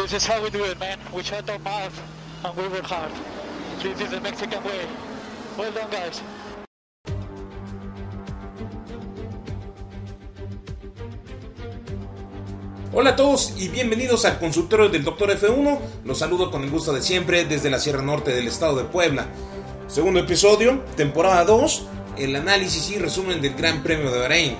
This is how we do it, man. We shut our mouth and we work hard. This is the Mexican way. Well done, guys. Hola a todos y bienvenidos al consultorio del Dr. F1. Los saludo con el gusto de siempre desde la Sierra Norte del estado de Puebla. Segundo episodio, temporada 2, el análisis y resumen del Gran Premio de Bahrein.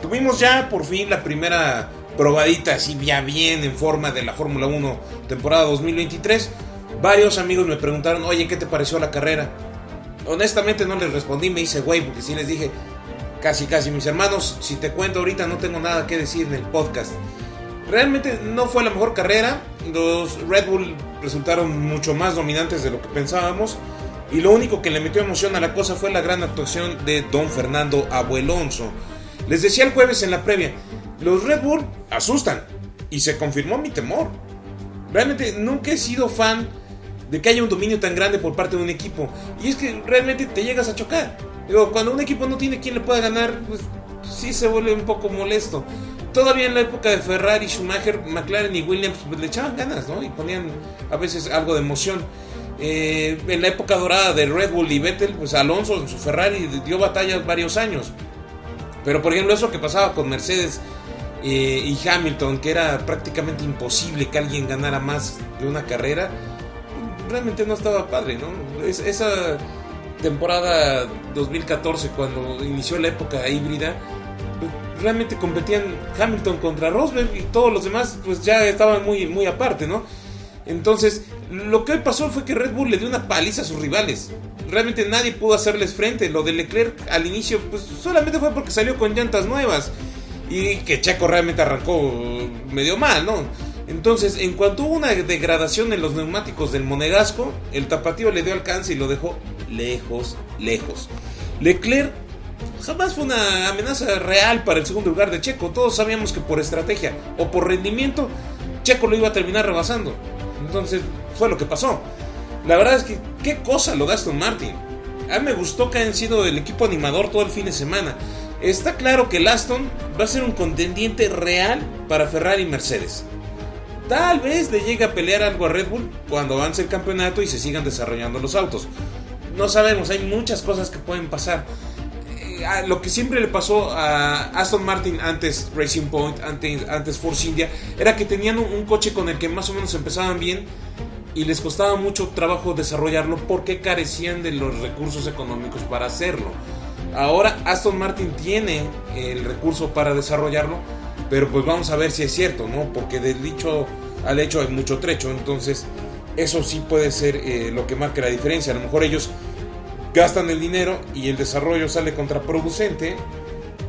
Tuvimos ya por fin la primera probadita así ya bien en forma de la Fórmula 1 temporada 2023. Varios amigos me preguntaron, oye, ¿qué te pareció la carrera? Honestamente no les respondí, me hice güey, porque sí les dije, casi casi mis hermanos, si te cuento ahorita no tengo nada que decir en el podcast. Realmente no fue la mejor carrera, los Red Bull resultaron mucho más dominantes de lo que pensábamos y lo único que le metió emoción a la cosa fue la gran actuación de Don Fernando Abuelonso. Les decía el jueves en la previa, los Red Bull asustan y se confirmó mi temor. Realmente nunca he sido fan de que haya un dominio tan grande por parte de un equipo y es que realmente te llegas a chocar. Digo, cuando un equipo no tiene quien le pueda ganar, pues sí se vuelve un poco molesto. Todavía en la época de Ferrari, Schumacher, McLaren y Williams pues, le echaban ganas, ¿no? Y ponían a veces algo de emoción. Eh, en la época dorada de Red Bull y Vettel, pues Alonso en su Ferrari dio batallas varios años. Pero por ejemplo eso que pasaba con Mercedes eh, y Hamilton, que era prácticamente imposible que alguien ganara más de una carrera, realmente no estaba padre, ¿no? esa temporada 2014, cuando inició la época híbrida, realmente competían Hamilton contra Rosberg y todos los demás pues ya estaban muy, muy aparte, ¿no? Entonces, lo que pasó fue que Red Bull le dio una paliza a sus rivales. Realmente nadie pudo hacerles frente. Lo de Leclerc al inicio, pues solamente fue porque salió con llantas nuevas. Y que Checo realmente arrancó medio mal, ¿no? Entonces, en cuanto hubo una degradación en los neumáticos del Monegasco, el tapatío le dio alcance y lo dejó lejos, lejos. Leclerc jamás fue una amenaza real para el segundo lugar de Checo. Todos sabíamos que por estrategia o por rendimiento, Checo lo iba a terminar rebasando. Entonces, fue lo que pasó. La verdad es que, qué cosa lo da Aston Martin. A mí me gustó que hayan sido el equipo animador todo el fin de semana. Está claro que el Aston va a ser un contendiente real para Ferrari y Mercedes. Tal vez le llegue a pelear algo a Red Bull cuando avance el campeonato y se sigan desarrollando los autos. No sabemos, hay muchas cosas que pueden pasar. Eh, lo que siempre le pasó a Aston Martin antes Racing Point, antes, antes Force India, era que tenían un, coche con el que más o menos empezaban bien y les costaba mucho trabajo desarrollarlo porque carecían de los recursos económicos para hacerlo. Ahora Aston Martin tiene el recurso para desarrollarlo, pero pues vamos a ver si es cierto, ¿no? Porque del dicho al hecho hay mucho trecho, entonces eso sí puede ser eh, lo que marque la diferencia. A lo mejor ellos gastan el dinero y el desarrollo sale contraproducente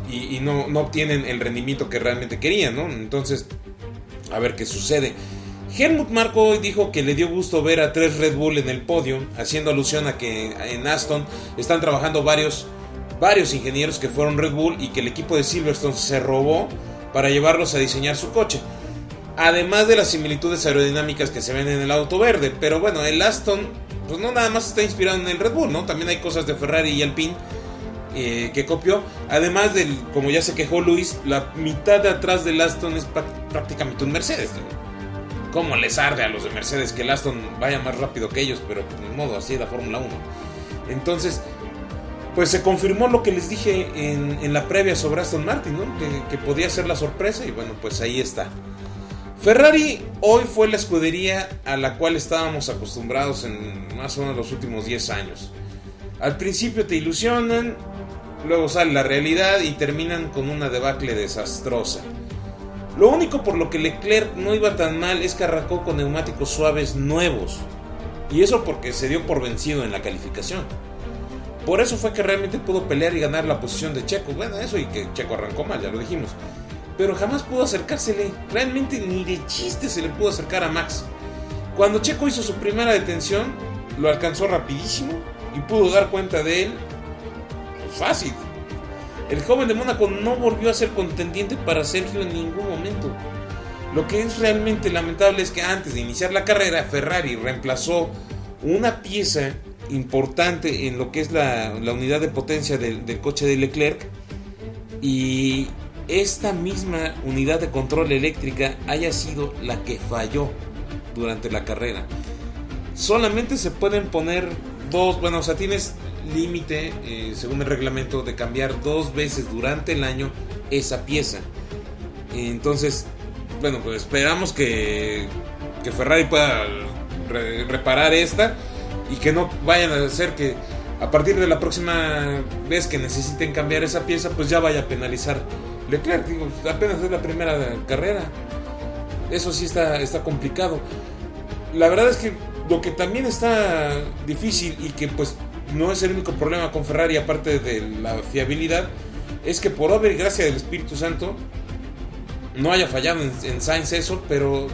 y, no, no, obtienen el rendimiento que realmente querían, ¿no? Entonces, a ver qué sucede. Helmut Marko hoy dijo que le dio gusto ver a tres Red Bull en el podio, haciendo alusión a que en Aston están trabajando varios, varios ingenieros que fueron Red Bull y que el equipo de Silverstone se robó para llevarlos a diseñar su coche. Además de las similitudes aerodinámicas que se ven en el auto verde. Pero bueno, el Aston, pues no nada más está inspirado en el Red Bull, ¿no? También hay cosas de Ferrari y Alpine eh, que copió. Además del, como ya se quejó Luis, la mitad de atrás del Aston es prácticamente un Mercedes. ¿Cómo les arde a los de Mercedes que el Aston vaya más rápido que ellos? Pero pues, ni modo, así es la Fórmula 1. Entonces, pues se confirmó lo que les dije en, la previa sobre Aston Martin, ¿no? Que, que podía ser la sorpresa y bueno, pues ahí está. Ferrari hoy fue la escudería a la cual estábamos acostumbrados en más o menos los últimos 10 años. Al principio te ilusionan, luego sale la realidad y terminan con una debacle desastrosa. Lo único por lo que Leclerc no iba tan mal es que arrancó con neumáticos suaves nuevos. Y eso porque se dio por vencido en la calificación. Por eso fue que realmente pudo pelear y ganar la posición de Checo. Bueno, eso y que Checo arrancó mal, ya lo dijimos pero jamás pudo acercársele. Realmente ni de chiste se le pudo acercar a Max. Cuando Checo hizo su primera detención, lo alcanzó rapidísimo y pudo dar cuenta de él fácil. El joven de Mónaco no volvió a ser contendiente para Sergio en ningún momento. Lo que es realmente lamentable es que antes de iniciar la carrera, Ferrari reemplazó una pieza importante en lo que es la, unidad de potencia del, del coche de Leclerc y esta misma unidad de control eléctrica haya sido la que falló durante la carrera. Solamente se pueden poner dos, bueno, o sea, tienes límite, eh, según el reglamento, de cambiar dos veces durante el año esa pieza. Entonces, bueno, pues esperamos que, que Ferrari pueda reparar esta y que no vayan a hacer que a partir de la próxima vez que necesiten cambiar esa pieza, pues ya vaya a penalizar Leclerc. Digo, apenas es la primera carrera. Eso sí está, está complicado. La verdad es que lo que también está difícil y que pues no es el único problema con Ferrari aparte de la fiabilidad, es que por obra y gracia del Espíritu Santo no haya fallado en, en Sainz eso, pero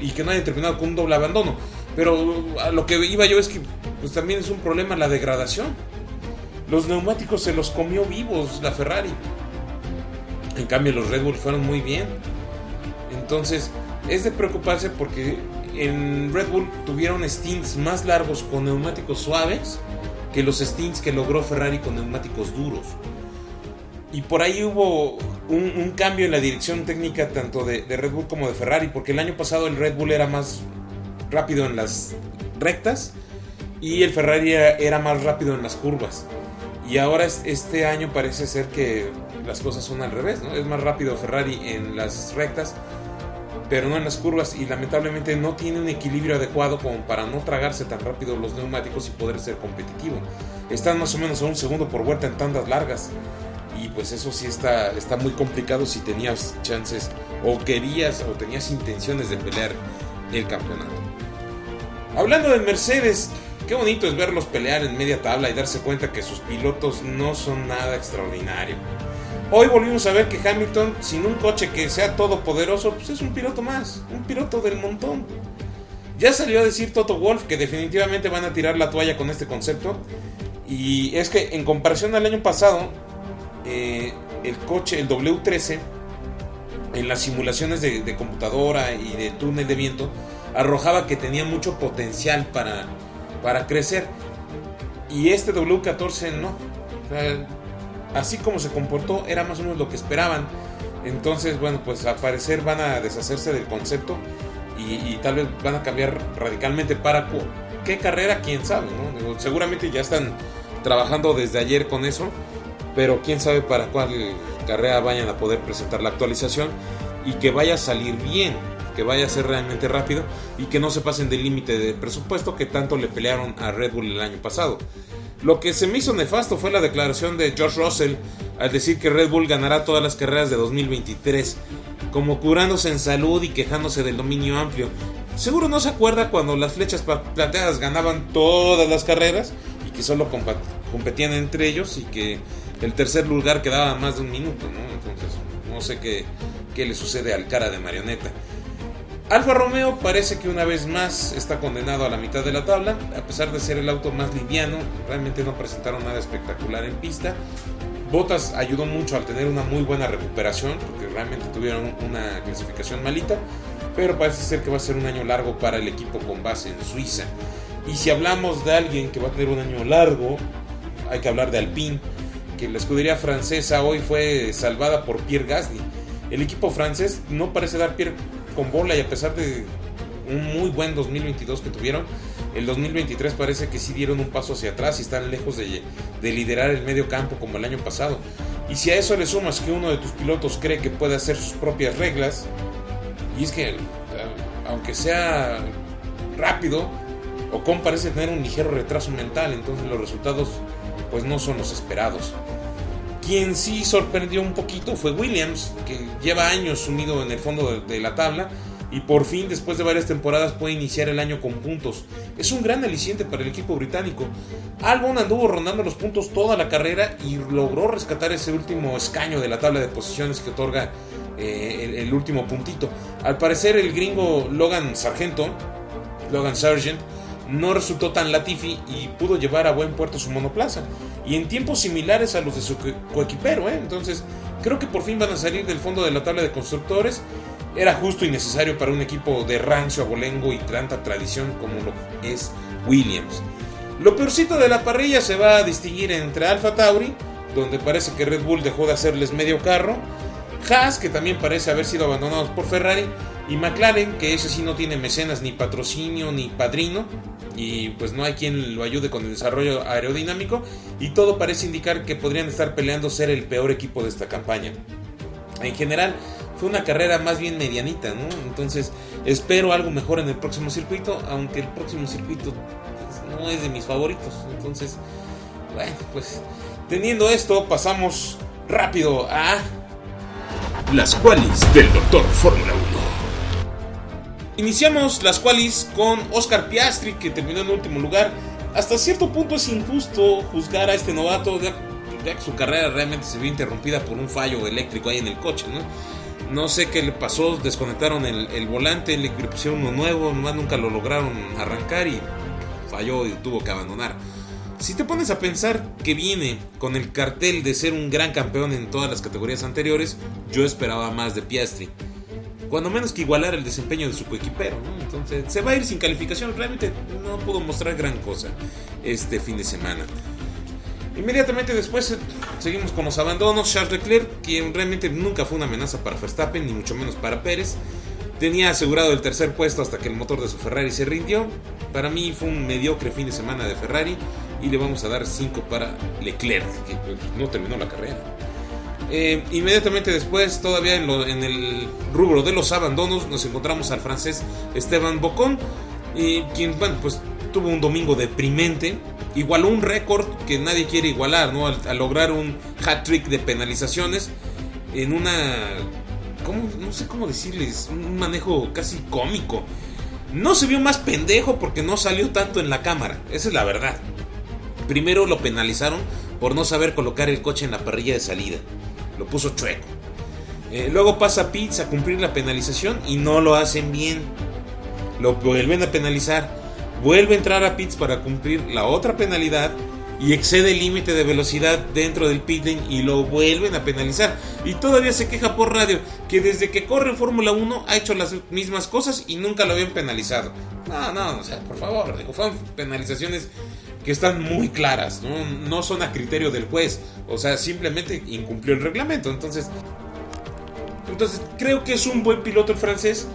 y que no haya terminado con un doble abandono. Pero a lo que iba yo es que pues también es un problema la degradación. Los neumáticos se los comió vivos la Ferrari. En cambio los Red Bull fueron muy bien. Entonces es de preocuparse porque en Red Bull tuvieron stints más largos con neumáticos suaves que los stints que logró Ferrari con neumáticos duros. Y por ahí hubo un, cambio en la dirección técnica tanto de, de, Red Bull como de Ferrari, porque el año pasado el Red Bull era más rápido en las rectas y el Ferrari era, más rápido en las curvas. Y ahora este año parece ser que las cosas son al revés, ¿no? Es más rápido Ferrari en las rectas, pero no en las curvas y lamentablemente no tiene un equilibrio adecuado como para no tragarse tan rápido los neumáticos y poder ser competitivo. Están más o menos a un segundo por vuelta en tandas largas y pues eso sí está, está muy complicado si tenías chances o querías o tenías intenciones de pelear el campeonato. Hablando de Mercedes, qué bonito es verlos pelear en media tabla y darse cuenta que sus pilotos no son nada extraordinario. Hoy volvimos a ver que Hamilton, sin un coche que sea todopoderoso, pues es un piloto más, un piloto del montón. Ya salió a decir Toto Wolf que definitivamente van a tirar la toalla con este concepto. Y es que en comparación al año pasado, eh, el coche, el W13, en las simulaciones de, computadora y de túnel de viento, arrojaba que tenía mucho potencial para, para crecer. Y este W14 no. así como se comportó, era más o menos lo que esperaban. Entonces, bueno, pues al parecer van a deshacerse del concepto y, tal vez van a cambiar radicalmente para qué carrera, quién sabe, seguramente ya están trabajando desde ayer con eso pero quién sabe para cuál carrera vayan a poder presentar la actualización y que vaya a salir bien, que vaya a ser realmente rápido y que no se pasen del límite de presupuesto que tanto le pelearon a Red Bull el año pasado. Lo que se me hizo nefasto fue la declaración de George Russell al decir que Red Bull ganará todas las carreras de 2023, como curándose en salud y quejándose del dominio amplio. Seguro no se acuerda cuando las flechas plateadas ganaban todas las carreras y que solo competían entre ellos y que el tercer lugar quedaba más de un minuto, ¿no? Entonces, no sé qué, qué le sucede al cara de marioneta. Alfa Romeo parece que una vez más está condenado a la mitad de la tabla, a pesar de ser el auto más liviano, realmente no presentaron nada espectacular en pista. Bottas ayudó mucho al tener una muy buena recuperación, porque realmente tuvieron una clasificación malita, pero parece ser que va a ser un año largo para el equipo con base en Suiza. Y si hablamos de alguien que va a tener un año largo, hay que hablar de Alpine que la escudería francesa hoy fue salvada por Pierre Gasly. El equipo francés no parece dar pie con bola y a pesar de un muy buen 2022 que tuvieron, el 2023 parece que sí dieron un paso hacia atrás y están lejos de, de liderar el medio campo como el año pasado. Y si a eso le sumas que uno de tus pilotos cree que puede hacer sus propias reglas, y es que aunque sea rápido, Ocon parece tener un ligero retraso mental, entonces los resultados pues no son los esperados. Quien sí sorprendió un poquito fue Williams, que lleva años sumido en el fondo de, la tabla y por fin después de varias temporadas puede iniciar el año con puntos. Es un gran aliciente para el equipo británico. Albon anduvo rondando los puntos toda la carrera y logró rescatar ese último escaño de la tabla de posiciones que otorga eh, el, último puntito. Al parecer el gringo Logan Sargento, Logan Sargent, no resultó tan Latifi y pudo llevar a buen puerto su monoplaza. Y en tiempos similares a los de su coequipero, ¿eh? Entonces, creo que por fin van a salir del fondo de la tabla de constructores. Era justo y necesario para un equipo de rancio, abolengo y tanta tradición como lo es Williams. Lo peorcito de la parrilla se va a distinguir entre Alfa Tauri, donde parece que Red Bull dejó de hacerles medio carro, Haas, que también parece haber sido abandonado por Ferrari, y McLaren, que ese sí no tiene mecenas, ni patrocinio, ni padrino, y pues no hay quien lo ayude con el desarrollo aerodinámico, y todo parece indicar que podrían estar peleando ser el peor equipo de esta campaña. En general, fue una carrera más bien medianita, ¿no? Entonces, espero algo mejor en el próximo circuito, aunque el próximo circuito pues, no es de mis favoritos. Entonces, bueno, pues teniendo esto, pasamos rápido a las qualis del Doctor Fórmula 1. Iniciamos las qualis con Oscar Piastri, que terminó en último lugar. Hasta cierto punto es injusto juzgar a este novato, ya, que su carrera realmente se vio interrumpida por un fallo eléctrico ahí en el coche, ¿no? No sé qué le pasó, desconectaron el, volante, le pusieron uno nuevo, nomás nunca lo lograron arrancar y falló y tuvo que abandonar. Si te pones a pensar que viene con el cartel de ser un gran campeón en todas las categorías anteriores, yo esperaba más de Piastri. Cuando menos que igualar el desempeño de su coequipero, ¿no? Entonces se va a ir sin calificación. Realmente no pudo mostrar gran cosa este fin de semana. Inmediatamente después eh, seguimos con los abandonos. Charles Leclerc, quien realmente nunca fue una amenaza para Verstappen, ni mucho menos para Pérez. Tenía asegurado el tercer puesto hasta que el motor de su Ferrari se rindió. Para mí fue un mediocre fin de semana de Ferrari y le vamos a dar 5 para Leclerc, que pues, no terminó la carrera. Eh, inmediatamente después, todavía en, el rubro de los abandonos, nos encontramos al francés Esteban Bocón, y quien, bueno, pues tuvo un domingo deprimente, igualó un récord que nadie quiere igualar, ¿no? Al, lograr un hat-trick de penalizaciones en una... No sé cómo decirles, un manejo casi cómico. No se vio más pendejo porque no salió tanto en la cámara, esa es la verdad. Primero lo penalizaron por no saber colocar el coche en la parrilla de salida. Lo puso chueco. Eh, luego pasa Pitts a cumplir la penalización y no lo hacen bien. Lo vuelven a penalizar. Vuelve a entrar a Pitts para cumplir la otra penalidad y excede el límite de velocidad dentro del pit lane y lo vuelven a penalizar. Y todavía se queja por radio que desde que corre Fórmula 1 ha hecho las mismas cosas y nunca lo habían penalizado. No, no, o sea, por favor, digo, penalizaciones que están muy claras, ¿no? son a criterio del juez, o sea, simplemente incumplió el reglamento. Entonces, entonces creo que es un buen piloto el francés,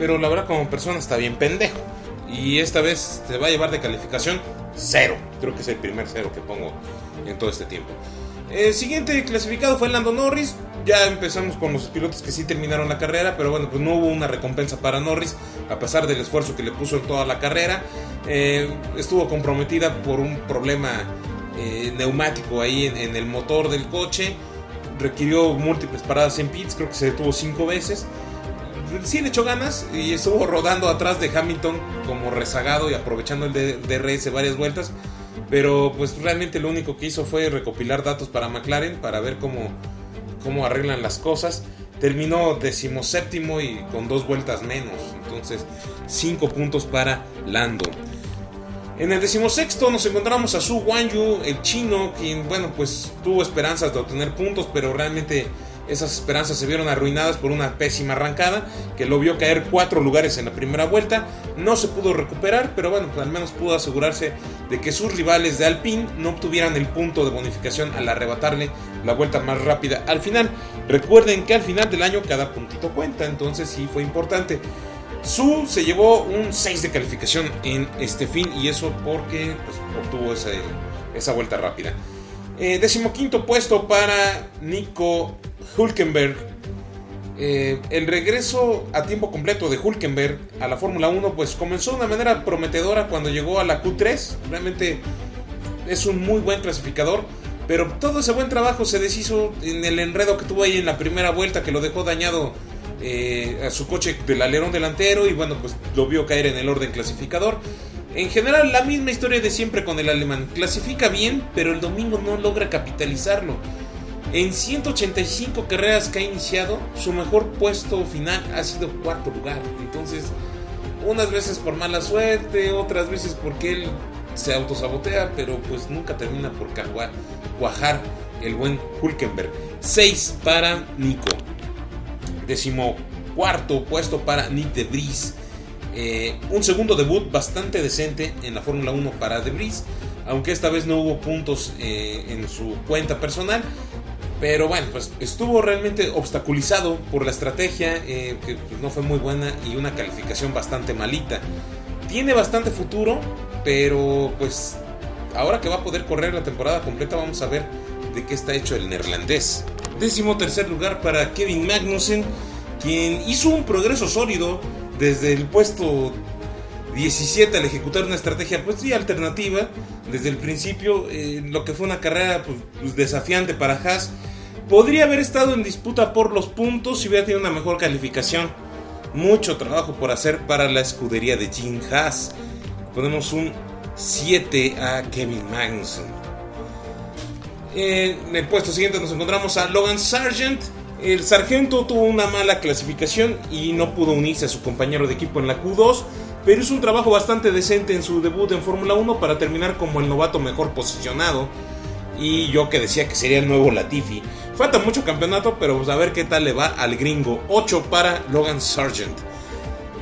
pero la verdad como persona está bien pendejo. Y esta vez se va a llevar de calificación cero. Creo que es el primer cero que pongo en todo este tiempo. El siguiente clasificado fue Lando Norris. Ya empezamos con los pilotos que sí terminaron la carrera, pero bueno, pues no hubo una recompensa para Norris, a pesar del esfuerzo que le puso en toda la carrera. Eh, estuvo comprometida por un problema eh, neumático ahí en, el motor del coche. Requirió múltiples paradas en pits, creo que se detuvo cinco veces. Sí le echó ganas y estuvo rodando atrás de Hamilton como rezagado y aprovechando el DRS varias vueltas pero pues realmente lo único que hizo fue recopilar datos para McLaren para ver cómo, cómo arreglan las cosas. Terminó decimoséptimo y con dos vueltas menos. Entonces, cinco puntos para Lando. En el decimosexto nos encontramos a Su Wanyu, el chino, quien, bueno, pues tuvo esperanzas de obtener puntos, pero realmente esas esperanzas se vieron arruinadas por una pésima arrancada que lo vio caer cuatro lugares en la primera vuelta. No se pudo recuperar, pero bueno, pues al menos pudo asegurarse de que sus rivales de Alpine no obtuvieran el punto de bonificación al arrebatarle la vuelta más rápida al final. Recuerden que al final del año cada puntito cuenta, entonces sí fue importante. Su se llevó un 6 de calificación en este fin y eso porque pues, obtuvo esa vuelta rápida. Eh, decimoquinto puesto para Nico Hulkenberg. Eh, el regreso a tiempo completo de Hulkenberg a la Fórmula 1 pues comenzó de una manera prometedora cuando llegó a la Q3. Realmente es un muy buen clasificador. Pero todo ese buen trabajo se deshizo en el enredo que tuvo ahí en la primera vuelta que lo dejó dañado eh, a su coche del alerón delantero y bueno pues lo vio caer en el orden clasificador. En general la misma historia de siempre con el alemán. Clasifica bien pero el domingo no logra capitalizarlo. En 185 carreras que ha iniciado, su mejor puesto final ha sido cuarto lugar. Entonces, unas veces por mala suerte, otras veces porque él se autosabotea, pero pues nunca termina por cuajar el buen Hulkenberg. 6 para Nico. Décimo cuarto puesto para Nick de Vries. Eh, un segundo debut bastante decente en la Fórmula 1 para De Vries, aunque esta vez no hubo puntos eh, en su cuenta personal Pero bueno, pues estuvo realmente obstaculizado por la estrategia, eh, que pues, no fue muy buena y una calificación bastante malita. Tiene bastante futuro, pero pues ahora que va a poder correr la temporada completa, vamos a ver de qué está hecho el neerlandés. Décimo tercer lugar para Kevin Magnussen, quien hizo un progreso sólido desde el puesto 17 al ejecutar una estrategia pues sí alternativa desde el principio eh, lo que fue una carrera pues, pues, desafiante para Haas podría haber estado en disputa por los puntos si hubiera tenido una mejor calificación. Mucho trabajo por hacer para la escudería de Jim Haas. Ponemos un 7 a Kevin Magnussen. En el puesto siguiente nos encontramos a Logan Sargent el sargento tuvo una mala clasificación y no pudo unirse a su compañero de equipo en la Q2 pero hizo un trabajo bastante decente en su debut en Fórmula 1 para terminar como el novato mejor posicionado. Y yo que decía que sería el nuevo Latifi. Falta mucho campeonato, pero pues a ver qué tal le va al gringo. 8 para Logan Sargent.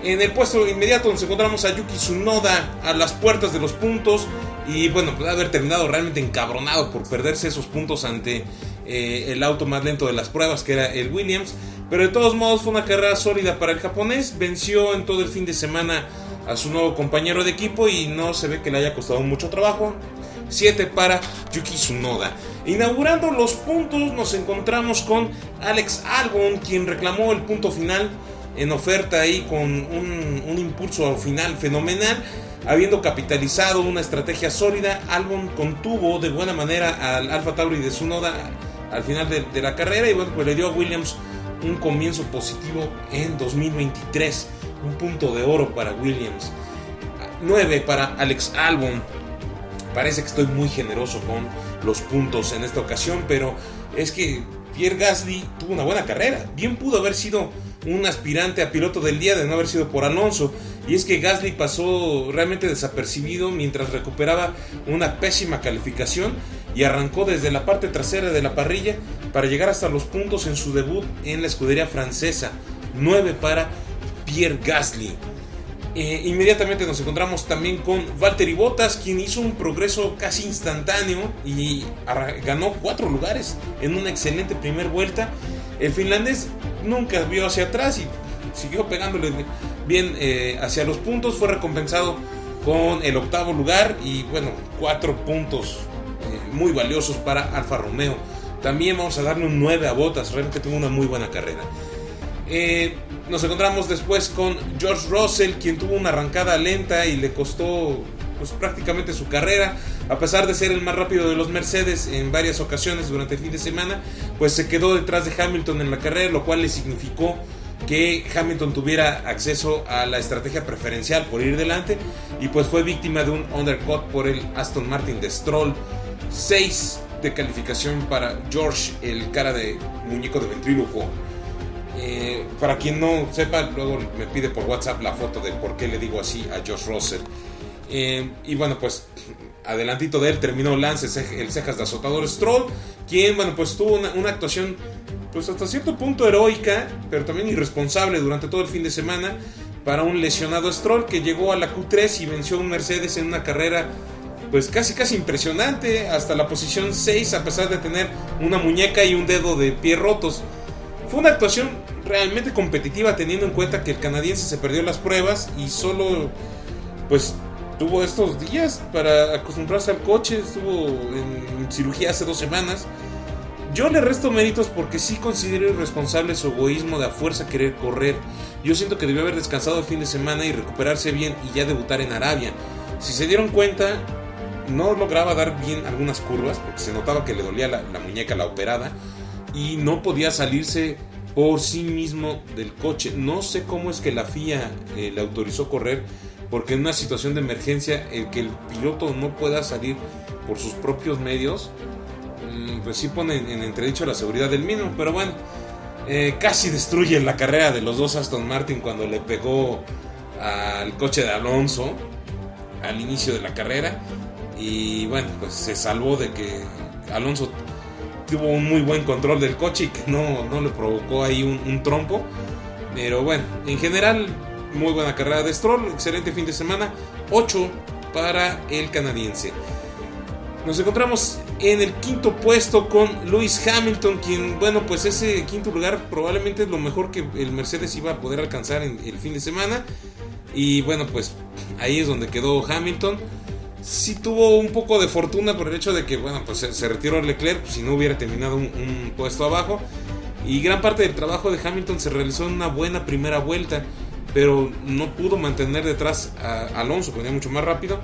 En el puesto inmediato nos encontramos a Yuki Tsunoda a las puertas de los puntos. Y bueno, pues haber terminado realmente encabronado por perderse esos puntos ante eh, el auto más lento de las pruebas, que era el Williams. Pero de todos modos fue una carrera sólida para el japonés. Venció en todo el fin de semana a su nuevo compañero de equipo y no se ve que le haya costado mucho trabajo. 7 para Yuki Tsunoda. Inaugurando los puntos nos encontramos con Alex Albon, quien reclamó el punto final en oferta ahí con un, un impulso final fenomenal. Habiendo capitalizado una estrategia sólida, Albon contuvo de buena manera al Alfa Tauri de Tsunoda al final de, la carrera y bueno, pues le dio a Williams un comienzo positivo en 2023 un punto de oro para Williams. 9 para Alex Albon. Parece que estoy muy generoso con los puntos en esta ocasión, pero es que Pierre Gasly tuvo una buena carrera. Bien pudo haber sido un aspirante a piloto del día de no haber sido por Alonso. Y es que Gasly pasó realmente desapercibido mientras recuperaba una pésima calificación y arrancó desde la parte trasera de la parrilla para llegar hasta los puntos en su debut en la escudería francesa. 9 para Pierre Gasly. Eh, inmediatamente nos encontramos también con Valtteri Bottas, quien hizo un progreso casi instantáneo y ganó cuatro lugares en una excelente primera vuelta. El finlandés nunca vio hacia atrás y siguió pegándole bien eh, hacia los puntos. Fue recompensado con el octavo lugar y bueno, cuatro puntos muy valiosos para Alfa Romeo. También vamos a darle un 9 a Bottas, realmente tuvo una muy buena carrera. Eh, nos encontramos después con George Russell, quien tuvo una arrancada lenta y le costó pues, prácticamente su carrera. A pesar de ser el más rápido de los Mercedes en varias ocasiones durante el fin de semana, pues se quedó detrás de Hamilton en la carrera, lo cual le significó que Hamilton tuviera acceso a la estrategia preferencial por ir delante y pues fue víctima de un undercut por el Aston Martin de Stroll. 6 de calificación para George, el cara de muñeco de ventríloco eh, para quien no sepa, luego me pide por WhatsApp la foto de por qué le digo así a Josh Russell. Eh, y bueno, pues adelantito de él terminó Lance, el cejas de azotador Stroll, quien, bueno, pues tuvo una, una, actuación, pues hasta cierto punto heroica, pero también irresponsable durante todo el fin de semana para un lesionado Stroll que llegó a la Q3 y venció a un Mercedes en una carrera pues casi casi impresionante hasta la posición 6 a pesar de tener una muñeca y un dedo de pie rotos. Fue una actuación realmente competitiva teniendo en cuenta que el canadiense se perdió las pruebas y solo pues tuvo estos días para acostumbrarse al coche, estuvo en cirugía hace dos semanas. Yo le resto méritos porque sí considero irresponsable su egoísmo de a fuerza querer correr. Yo siento que debió haber descansado el fin de semana y recuperarse bien y ya debutar en Arabia. Si se dieron cuenta, no lograba dar bien algunas curvas porque se notaba que le dolía la, muñeca, la operada y no podía salirse por sí mismo del coche. No sé cómo es que la FIA eh, le autorizó correr, porque en una situación de emergencia el que el piloto no pueda salir por sus propios medios, mm, pues sí pone en entredicho la seguridad del mismo. Pero bueno, eh, casi destruye la carrera de los dos Aston Martin cuando le pegó al coche de Alonso al inicio de la carrera. Y bueno, pues se salvó de que Alonso tuvo un muy buen control del coche y que no, no le provocó ahí un, trompo. Pero bueno, en general, muy buena carrera de Stroll, excelente fin de semana. 8 para el canadiense. Nos encontramos en el quinto puesto con Lewis Hamilton, quien, bueno, pues ese quinto lugar probablemente es lo mejor que el Mercedes iba a poder alcanzar en el fin de semana. Y bueno, pues ahí es donde quedó Hamilton. Sí tuvo un poco de fortuna por el hecho de que, bueno, pues se, retiró Leclerc, pues, si no hubiera terminado un, puesto abajo. Y gran parte del trabajo de Hamilton se realizó en una buena primera vuelta, pero no pudo mantener detrás a Alonso, que venía mucho más rápido.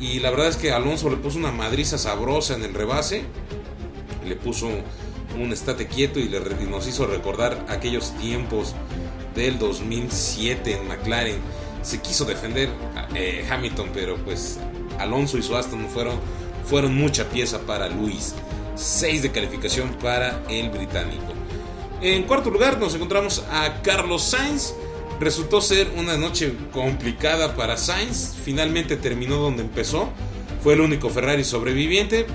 Y la verdad es que Alonso le puso una madriza sabrosa en el rebase. Le puso un estate quieto y, le, nos hizo recordar aquellos tiempos del 2007 en McLaren. Se quiso defender eh, Hamilton, pero pues Alonso y su Aston fueron, fueron mucha pieza para Luis. 6 de calificación para el británico. En cuarto lugar nos encontramos a Carlos Sainz Resultó ser una noche complicada para Sainz. Finalmente terminó donde empezó. Fue el único Ferrari sobreviviente.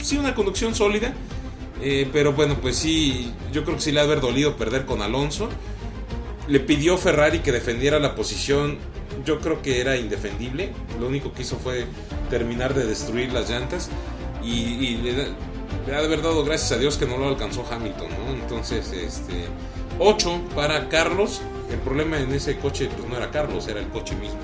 Sí, una conducción sólida. Eh, pero bueno, pues sí, yo creo que sí le ha haber dolido perder con Alonso. Le pidió Ferrari que defendiera la posición. Yo creo que era indefendible. Lo único que hizo fue terminar de destruir las llantas. Y, le, le, ha de haber dado gracias a Dios que no lo alcanzó Hamilton. Entonces, este 8 para Carlos. El problema en ese coche pues no era Carlos, era el coche mismo.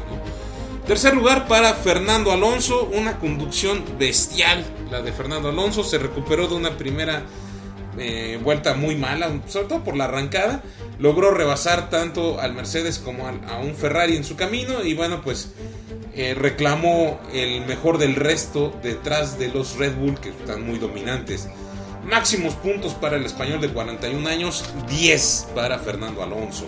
Tercer lugar para Fernando Alonso, una conducción bestial la de Fernando Alonso. Se recuperó de una primera eh, vuelta muy mala, sobre todo por la arrancada. Logró rebasar tanto al Mercedes como a, un Ferrari en su camino y bueno pues eh, reclamó el mejor del resto detrás de los Red Bull que están muy dominantes. Máximos puntos para el español de 41 años, 10 para Fernando Alonso.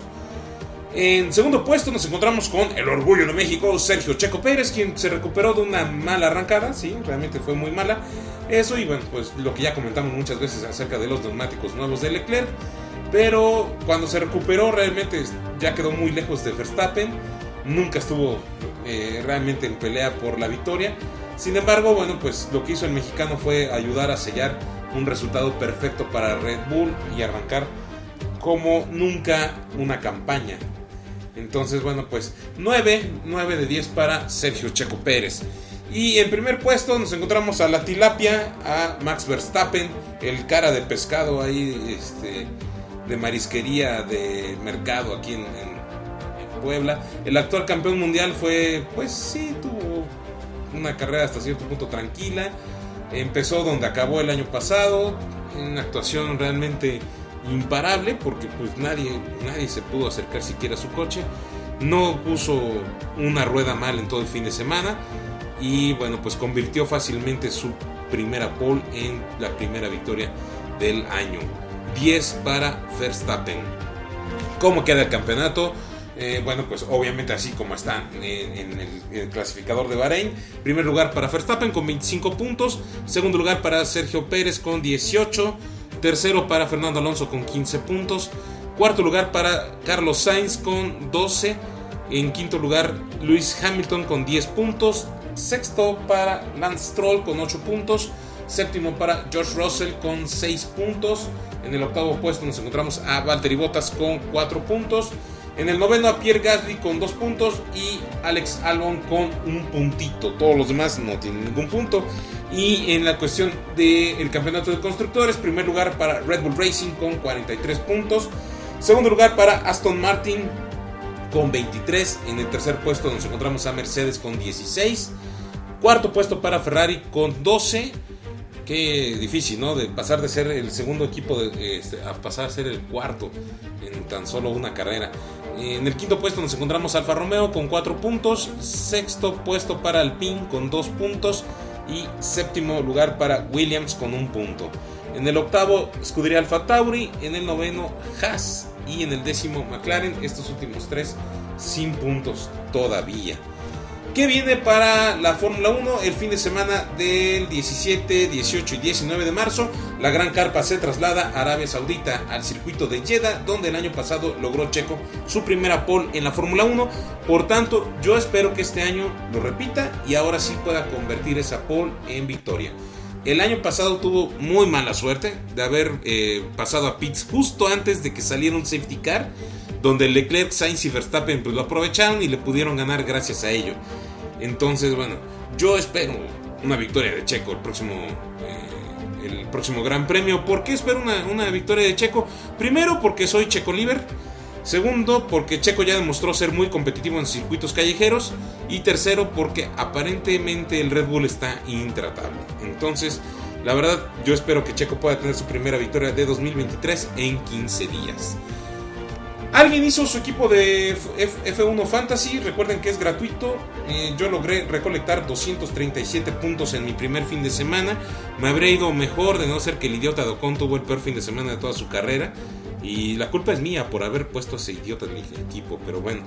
En segundo puesto nos encontramos con el orgullo de México, Sergio Checo Pérez, quien se recuperó de una mala arrancada, sí, realmente fue muy mala. Eso y bueno, pues lo que ya comentamos muchas veces acerca de los neumáticos nuevos de Leclerc. Pero cuando se recuperó realmente ya quedó muy lejos de Verstappen. Nunca estuvo eh, realmente en pelea por la victoria. Sin embargo, bueno, pues lo que hizo el mexicano fue ayudar a sellar un resultado perfecto para Red Bull y arrancar como nunca una campaña. Entonces, bueno, pues 9, 9 de 10 para Sergio Checo Pérez. Y en primer puesto nos encontramos a la tilapia, a Max Verstappen, el cara de pescado ahí, este, de marisquería de mercado aquí en, Puebla. El actual campeón mundial fue, pues sí, tuvo una carrera hasta cierto punto tranquila. Empezó donde acabó el año pasado, una actuación realmente imparable porque pues nadie, nadie se pudo acercar siquiera a su coche. No puso una rueda mal en todo el fin de semana y bueno, pues convirtió fácilmente su primera pole en la primera victoria del año. 10 para Verstappen. ¿Cómo queda el campeonato? Eh, bueno, pues obviamente así como está en, el, clasificador de Bahrein. Primer lugar para Verstappen con 25 puntos. Segundo lugar para Sergio Pérez con 18. Tercero para Fernando Alonso con 15 puntos. Cuarto lugar para Carlos Sainz con 12. En quinto lugar Luis Hamilton con 10 puntos. Sexto para Lance Stroll con 8 puntos. Séptimo para George Russell con 6 puntos. En el octavo puesto nos encontramos a Valtteri Bottas con 4 puntos. En el noveno a Pierre Gasly con 2 puntos y Alex Albon con un puntito. Todos los demás no tienen ningún punto. Y en la cuestión del campeonato de constructores, primer lugar para Red Bull Racing con 43 puntos. Segundo lugar para Aston Martin con 23. En el tercer puesto nos encontramos a Mercedes con 16. Cuarto puesto para Ferrari con 12. Qué difícil, ¿no? De pasar de ser el segundo equipo este, a pasar a ser el cuarto en tan solo una carrera. En el quinto puesto nos encontramos Alfa Romeo con 4 puntos. Sexto puesto para Alpine con 2 puntos y séptimo lugar para Williams con un punto. En el octavo, Scuderia Alfa Tauri, en el noveno, Haas y en el décimo, McLaren, estos últimos tres sin puntos todavía. ¿Qué viene para la Fórmula 1 el fin de semana del 17, 18 y 19 de marzo? La gran carpa se traslada a Arabia Saudita al circuito de Jeddah, donde el año pasado logró Checo su primera pole en la Fórmula 1. Por tanto, yo espero que este año lo repita y ahora sí pueda convertir esa pole en victoria. El año pasado tuvo muy mala suerte de haber eh, pasado a pits justo antes de que saliera un safety car, donde Leclerc, Sainz y Verstappen pues, lo aprovecharon y le pudieron ganar gracias a ello. Entonces, bueno, yo espero una victoria de Checo el próximo, eh, el próximo Gran Premio. ¿Por qué espero una, una victoria de Checo? Primero porque soy Checo Liver. Segundo, porque Checo ya demostró ser muy competitivo en circuitos callejeros. Y tercero, porque aparentemente el Red Bull está intratable. Entonces, la verdad, yo espero que Checo pueda tener su primera victoria de 2023 en 15 días. Alguien hizo su equipo de F 1 Fantasy, recuerden que es gratuito. Eh, yo logré recolectar 237 puntos en mi primer fin de semana. Me habría ido mejor de no ser que el idiota Docon tuvo el peor fin de semana de toda su carrera. Y la culpa es mía por haber puesto a ese idiota en mi equipo, pero bueno.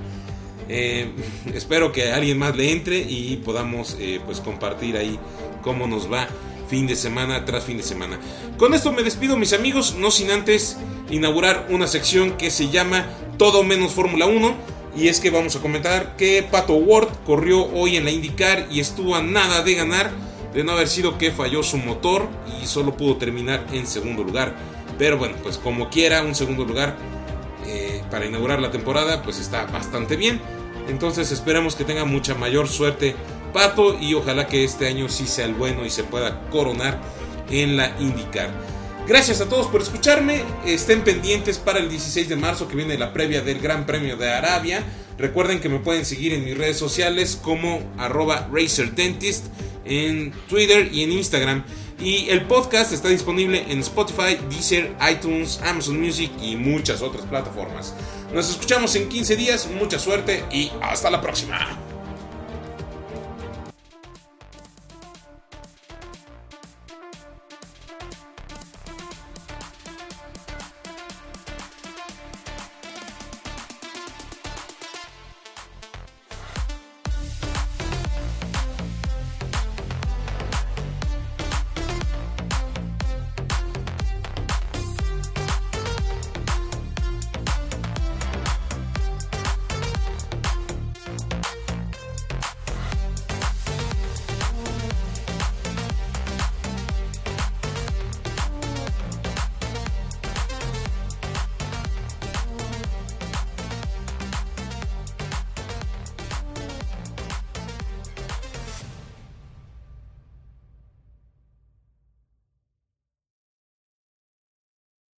Eh, espero que alguien más le entre y podamos eh, pues compartir ahí cómo nos va fin de semana tras fin de semana. Con esto me despido mis amigos, no sin antes inaugurar una sección que se llama Todo menos Fórmula 1. Y es que vamos a comentar que Pato Ward corrió hoy en la IndyCar y estuvo a nada de ganar, de no haber sido que falló su motor y solo pudo terminar en segundo lugar. Pero bueno, pues como quiera, un segundo lugar eh, para inaugurar la temporada, pues está bastante bien. Entonces esperamos que tenga mucha mayor suerte Pato y ojalá que este año sí sea el bueno y se pueda coronar en la IndyCar. Gracias a todos por escucharme. Estén pendientes para el 16 de marzo que viene la previa del Gran Premio de Arabia. Recuerden que me pueden seguir en mis redes sociales como arroba RacerDentist en Twitter y en Instagram. Y el podcast está disponible en Spotify, Deezer, iTunes, Amazon Music y muchas otras plataformas. Nos escuchamos en 15 días, mucha suerte y hasta la próxima.